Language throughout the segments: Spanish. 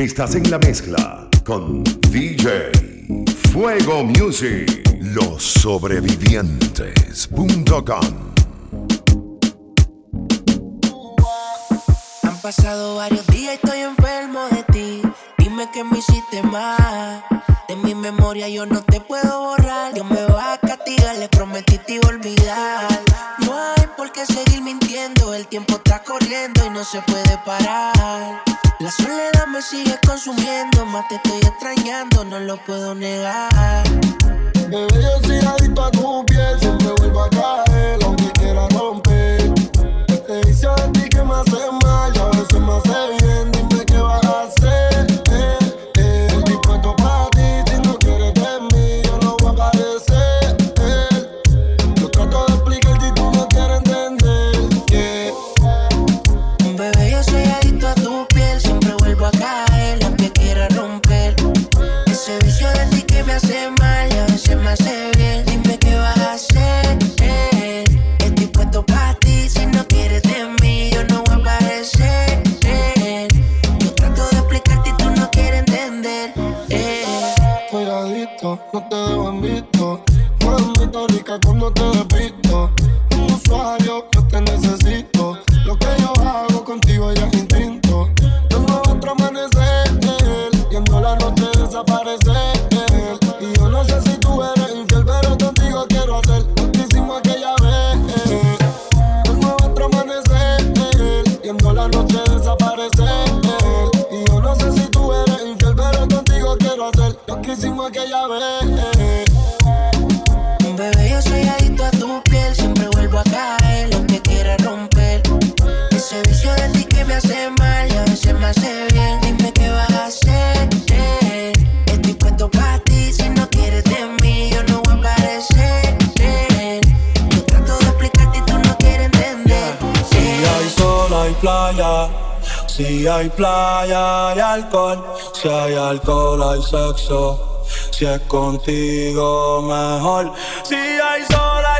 Estás en la mezcla con DJ Fuego Music, los sobrevivientes.com. Han pasado varios días y estoy enfermo de ti. Dime que me hiciste mal. De mi memoria yo no te puedo borrar. Dios me va a castigar, le prometí te olvidar. No hay por qué seguir mintiendo. El tiempo está corriendo y no se puede parar. La soledad me sigue consumiendo, más te estoy extrañando, no lo puedo negar. Bebé, yo soy adicto a tu piel, siempre vuelvo a caer, aunque quiera romper. no te dejo en visto. Mamita rica cuando te despisto. Un usuario, yo te necesito. Lo que yo hago. playa. Si hay playa, hay alcohol. Si hay alcohol, hay sexo. Si es contigo, mejor. Si hay sol, hay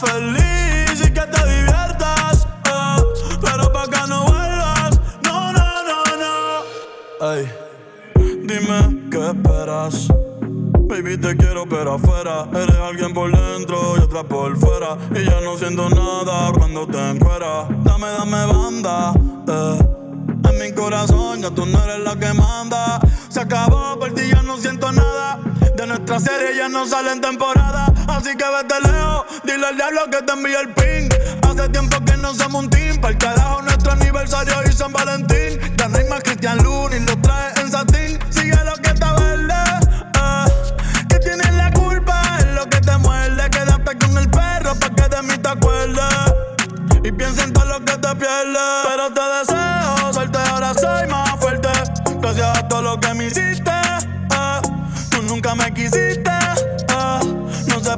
feliz y que te diviertas. Eh, pero pa' que no vuelvas, no, no, no, no. Ey, dime qué esperas. Baby, te quiero, pero afuera. Eres alguien por dentro y otra por fuera. Y ya no siento nada cuando te encuentras. Dame, dame banda. Eh. En mi corazón ya tú no eres la que manda. Se acabó, por ti ya no siento nada. De nuestra serie ya no salen temporada así que vete lejos. Dile al diablo que te envía el ping. Hace tiempo que no somos un team. Para el carajo, nuestro aniversario y San Valentín. Ya no hay más Cristian Luna y lo trae en satín. Sigue lo que está verde. Eh. Que tienes la culpa, es lo que te muerde. Quédate con el perro para que de mí te acuerdes. Y piensa en todo lo que te pierdes. Pero te deseo suerte, ahora soy más fuerte. Gracias a todo lo que me hiciste. Eh, tú nunca me quisiste.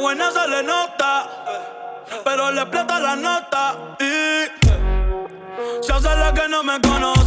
buena se le nota, pero le explota la nota y se hace la que no me conoce.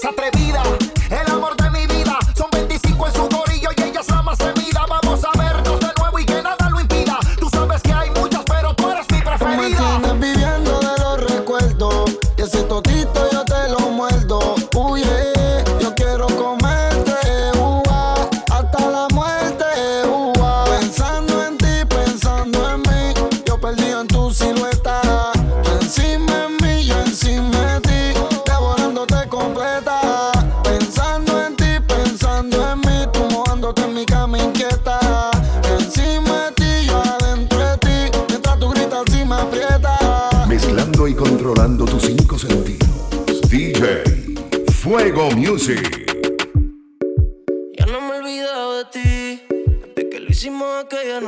se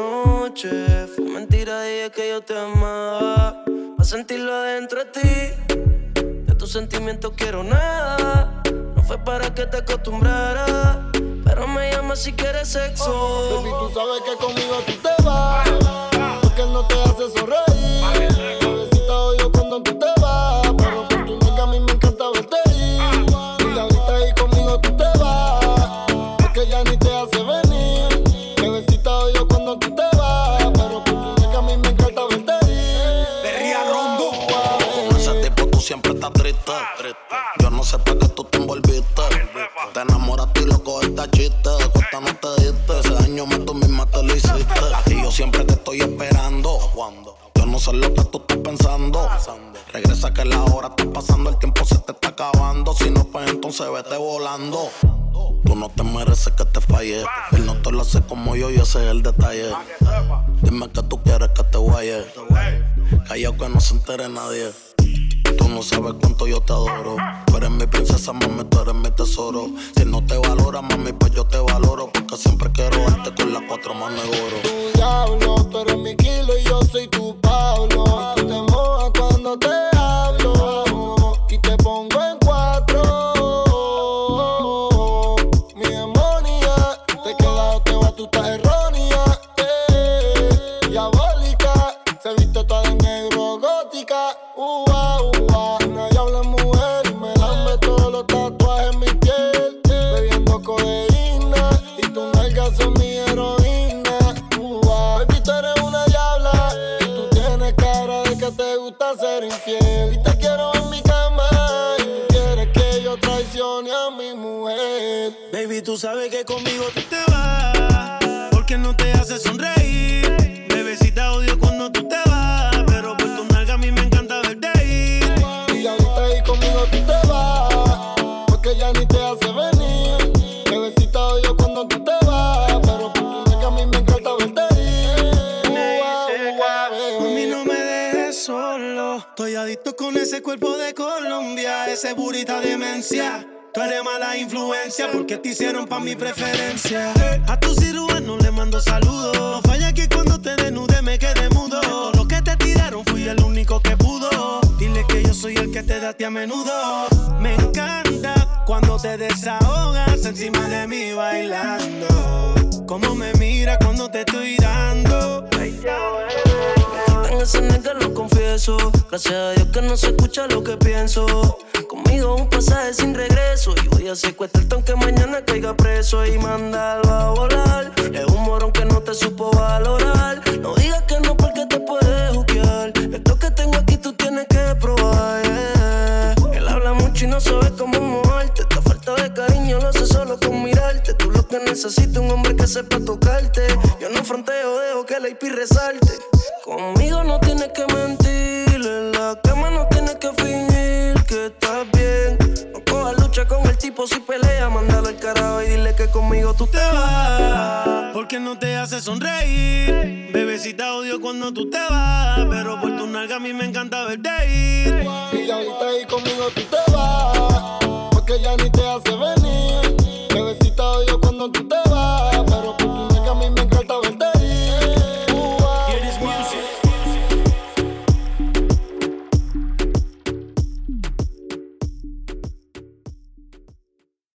noche. Fue mentira, dije que yo te amaba. Pa' sentirlo adentro de ti. De tus sentimientos quiero nada. No fue para que te acostumbrara. Pero me llama si quieres sexo. Oh, baby, tú sabes que conmigo tú te vas. Porque no te hace sonreír. Está acabando. Si no, pues entonces vete volando. Tú no te mereces que te falle. Él no te lo hace como yo y ese es el detalle. Dime que tú quieres que te guaye. Callao que no se entere nadie. Tú no sabes cuánto yo te adoro. Tú eres mi princesa, mami, tú eres mi tesoro. Si no te valora, mami, pues yo te valoro. Porque siempre quiero darte con las cuatro manos de oro. Tu diablo, tú eres mi kilo y yo soy tu Pablo. Sabes que conmigo tú te vas. Porque no te hace sonreír. Bebecita, odio cuando tú te vas. Pero por tu nalga a mí me encanta verte ir. Y ahorita ahí conmigo tú te vas, porque ya ni te hace venir. Bebecita odio cuando tú te vas, pero por tu nalga a mí me encanta verte ir. Ua, Mami, bebé. no me dejes solo. Estoy adicto con ese cuerpo de Colombia, ese burita demencia. Tú eres mala influencia porque te hicieron pa' mi preferencia. A tu cirujano le mando saludos. No falla que cuando te desnude me quede mudo. Todo lo que te tiraron fui el único que pudo. Dile que yo soy el que te da a ti a menudo. Me encanta cuando te desahogas encima de mí bailando. Como me mira cuando te estoy dando. En ese nigga lo confieso. Gracias a Dios que no se escucha lo que pienso. Conmigo un pasaje sin regreso. Y voy a secuestrarte aunque mañana caiga preso. Y mandarlo a volar. Es un morón que no te supo valorar. No digas que no porque te puedes juzgar. Esto que tengo aquí tú tienes que probar. Él habla mucho y no sabe cómo moverte. Esta falta de cariño lo hace solo con mirarte. Tú lo que necesitas un hombre que sepa tocarte. Yo no fronteo, dejo que la IP resalte. no te hace sonreír. Bebecita odio cuando tú te vas, pero por tu nalga a mí me encanta verte ir. Y ahorita ahí conmigo tú te vas, porque ya ni te hace venir. Bebecita odio cuando tú te vas.